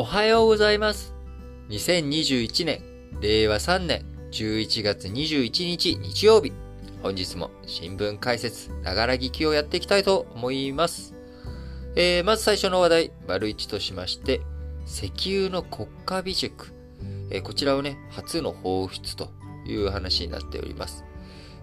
おはようございます。2021年、令和3年11月21日日曜日。本日も新聞解説、ながら聞きをやっていきたいと思います。えー、まず最初の話題、丸一としまして、石油の国家備蓄。えー、こちらをね、初の放出という話になっております。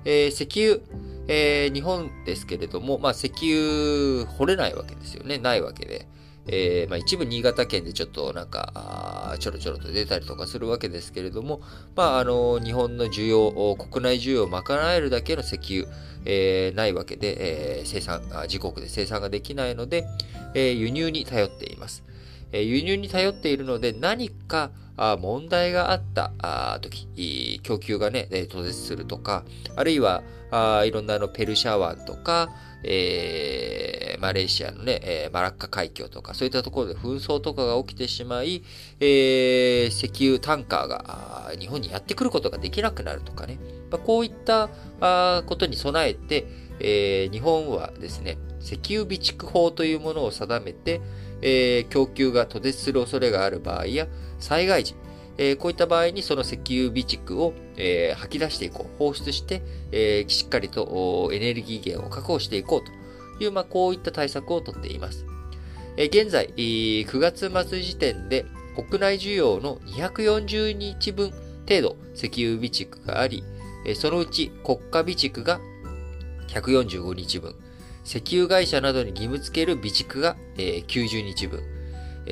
えー、石油、えー、日本ですけれども、まあ、石油掘れないわけですよね。ないわけで。えー、まあ、一部新潟県でちょっとなんか、ちょろちょろと出たりとかするわけですけれども、まあ、あの、日本の需要、国内需要を賄えるだけの石油、えー、ないわけで、えー、生産、自国で生産ができないので、えー、輸入に頼っています。えー、輸入に頼っているので、何か、あ問題があったあ時、供給がね、途絶するとか、あるいは、あいろんなあのペルシャ湾とか、えー、マレーシアのね、えー、マラッカ海峡とか、そういったところで紛争とかが起きてしまい、えー、石油タンカーが日本にやってくることができなくなるとかね、まあ、こういったあことに備えて、えー、日本はですね、石油備蓄法というものを定めて、えー、供給が途絶する恐れがある場合や、災害時、えー、こういった場合にその石油備蓄を、えー、吐き出していこう、放出して、えー、しっかりとエネルギー源を確保していこうと。いう、まあ、こういった対策をとっています。え、現在、9月末時点で国内需要の240日分程度石油備蓄があり、そのうち国家備蓄が145日分、石油会社などに義務付ける備蓄が90日分、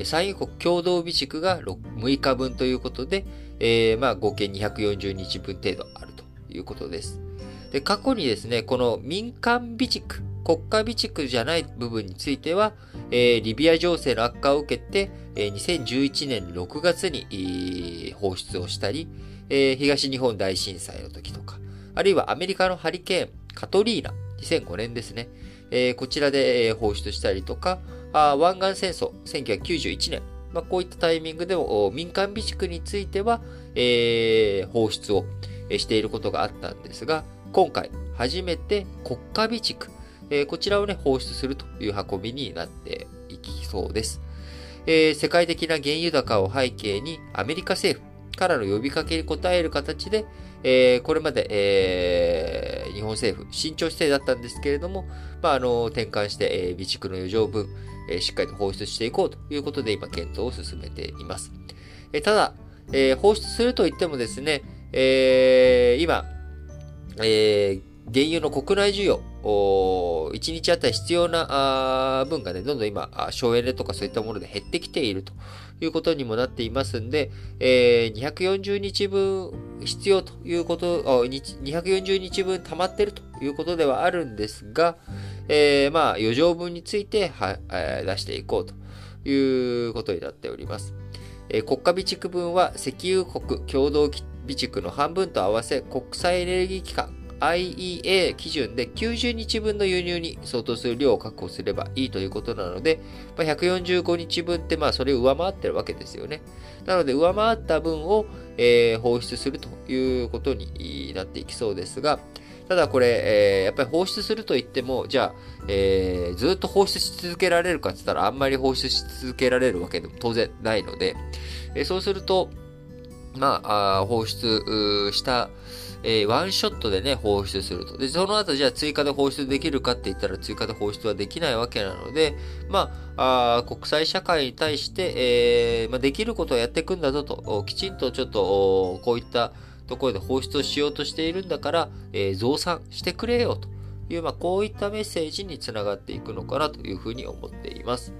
産油国共同備蓄が 6, 6日分ということで、えー、まあ合計240日分程度あるということです。で、過去にですね、この民間備蓄、国家備蓄じゃない部分については、えー、リビア情勢の悪化を受けて、えー、2011年6月に、放出をしたり、えー、東日本大震災の時とか、あるいはアメリカのハリケーン、カトリーナ、2005年ですね。えー、こちらで放出したりとか、湾岸戦争、1991年、まあ、こういったタイミングでも民間備蓄については、えー、放出をしていることがあったんですが、今回初めて国家備蓄、えー、こちらをね、放出するという運びになっていきそうです。えー、世界的な原油高を背景にアメリカ政府からの呼びかけに応える形で、えー、これまで、えー、日本政府、慎重姿勢だったんですけれども、まあ、あの、転換して、え、備蓄の余剰分、え、しっかりと放出していこうということで、今、検討を進めています。え、ただ、え、放出するといってもですね、えー、今、え、原油の国内需要、1日あたり必要な分がね、どんどん今、省エネとかそういったもので減ってきているということにもなっていますんで、えー、240日分必要ということ、240日分溜まっているということではあるんですが、えー、まあ、余剰分については、えー、出していこうということになっております。えー、国家備蓄分は石油国共同備蓄の半分と合わせ国際エネルギー機関 IEA 基準で90日分の輸入に相当する量を確保すればいいということなので、まあ、145日分ってまあそれを上回ってるわけですよね。なので上回った分を、えー、放出するということになっていきそうですが、ただこれ、えー、やっぱり放出すると言っても、じゃあ、えー、ずっと放出し続けられるかって言ったら、あんまり放出し続けられるわけでも当然ないので、えー、そうすると、まあ、あ放出した、えー、ワンショットでね、放出すると。で、その後じゃあ追加で放出できるかって言ったら追加で放出はできないわけなので、まあ、あ国際社会に対して、えー、まあ、できることをやっていくんだぞと、きちんとちょっと、こういったところで放出をしようとしているんだから、えー、増産してくれよという、まあ、こういったメッセージにつながっていくのかなというふうに思っています。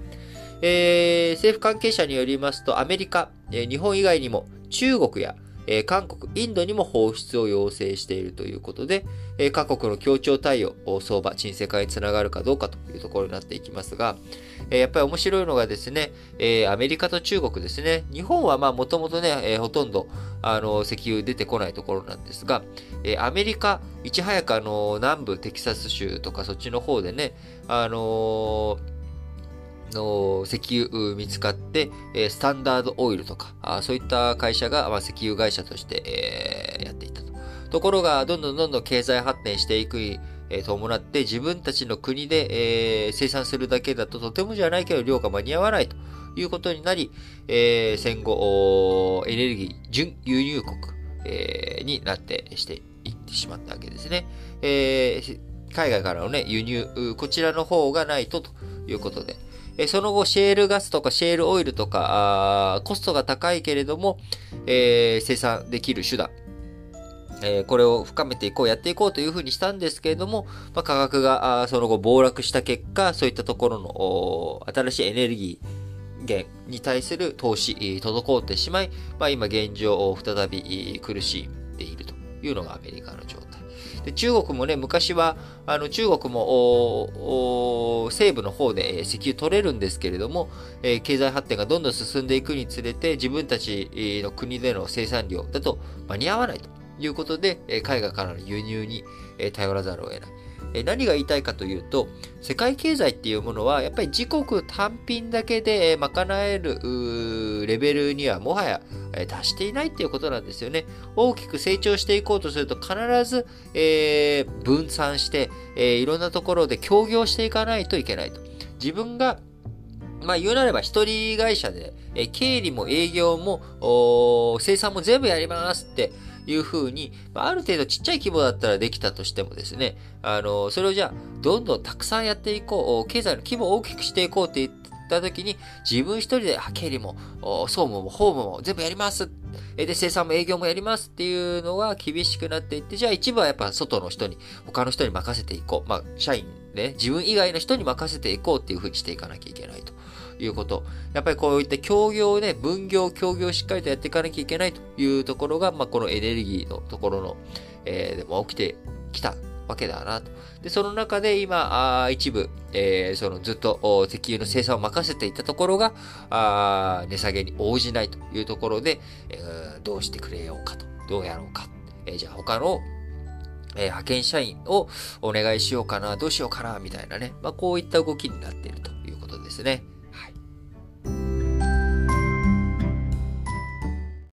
えー、政府関係者によりますと、アメリカ、えー、日本以外にも中国やえー、韓国、インドにも放出を要請しているということで、えー、各国の協調対応、相場、沈静化につながるかどうかというところになっていきますが、えー、やっぱり面白いのがですね、えアメリカと中国ですね、日本はまあもともとね、えほとんどあの石油出てこないところなんですが、えアメリカ、いち早くあの南部テキサス州とかそっちの方でね、あのーの石油見つかって、えスタンダードオイルとか、あそういった会社が、ま、石油会社として、え、やっていたと。ところが、どんどんどんどん経済発展していくに、え、伴って自分たちの国で、え、生産するだけだととてもじゃないけど量が間に合わないということになり、えー、戦後、エネルギー準輸入国、えー、になってしていってしまったわけですね。え、海外からのね、輸入、こちらの方がないとということで、えその後、シェールガスとかシェールオイルとか、コストが高いけれども、えー、生産できる手段、えー、これを深めていこう、やっていこうというふうにしたんですけれども、まあ、価格があその後暴落した結果、そういったところの新しいエネルギー源に対する投資、滞ってしまい、まあ、今現状再び苦しんでいるというのがアメリカの。で中国もね、昔は、あの中国も西部の方で石油取れるんですけれども、えー、経済発展がどんどん進んでいくにつれて、自分たちの国での生産量だと間に合わないと。いうことで、海外からの輸入に頼らざるを得ない。何が言いたいかというと、世界経済っていうものは、やっぱり自国単品だけで賄えるレベルにはもはや達していないっていうことなんですよね。大きく成長していこうとすると必ず、えー、分散して、えー、いろんなところで協業していかないといけないと。自分がまあ言うなれば一人会社で、え経理も営業も生産も全部やりますっていうふうに、ある程度ちっちゃい規模だったらできたとしてもですね、あの、それをじゃあ、どんどんたくさんやっていこう、経済の規模を大きくしていこうって言った時に、自分一人で、経理も、総務も、法務も全部やります。で、生産も営業もやりますっていうのが厳しくなっていって、じゃあ一部はやっぱ外の人に、他の人に任せていこう。まあ、社員ね、自分以外の人に任せていこうっていうふうにしていかなきゃいけないと。いうこと。やっぱりこういった協業をね、分業、協業をしっかりとやっていかなきゃいけないというところが、まあ、このエネルギーのところの、えー、でも起きてきたわけだなと。で、その中で今、あ一部、えー、そのずっと石油の生産を任せていたところが、あ値下げに応じないというところで、えー、どうしてくれようかと。どうやろうか。えー、じゃあ他のえー、派遣社員をお願いしようかな、どうしようかな、みたいなね。まあ、こういった動きになっているということですね。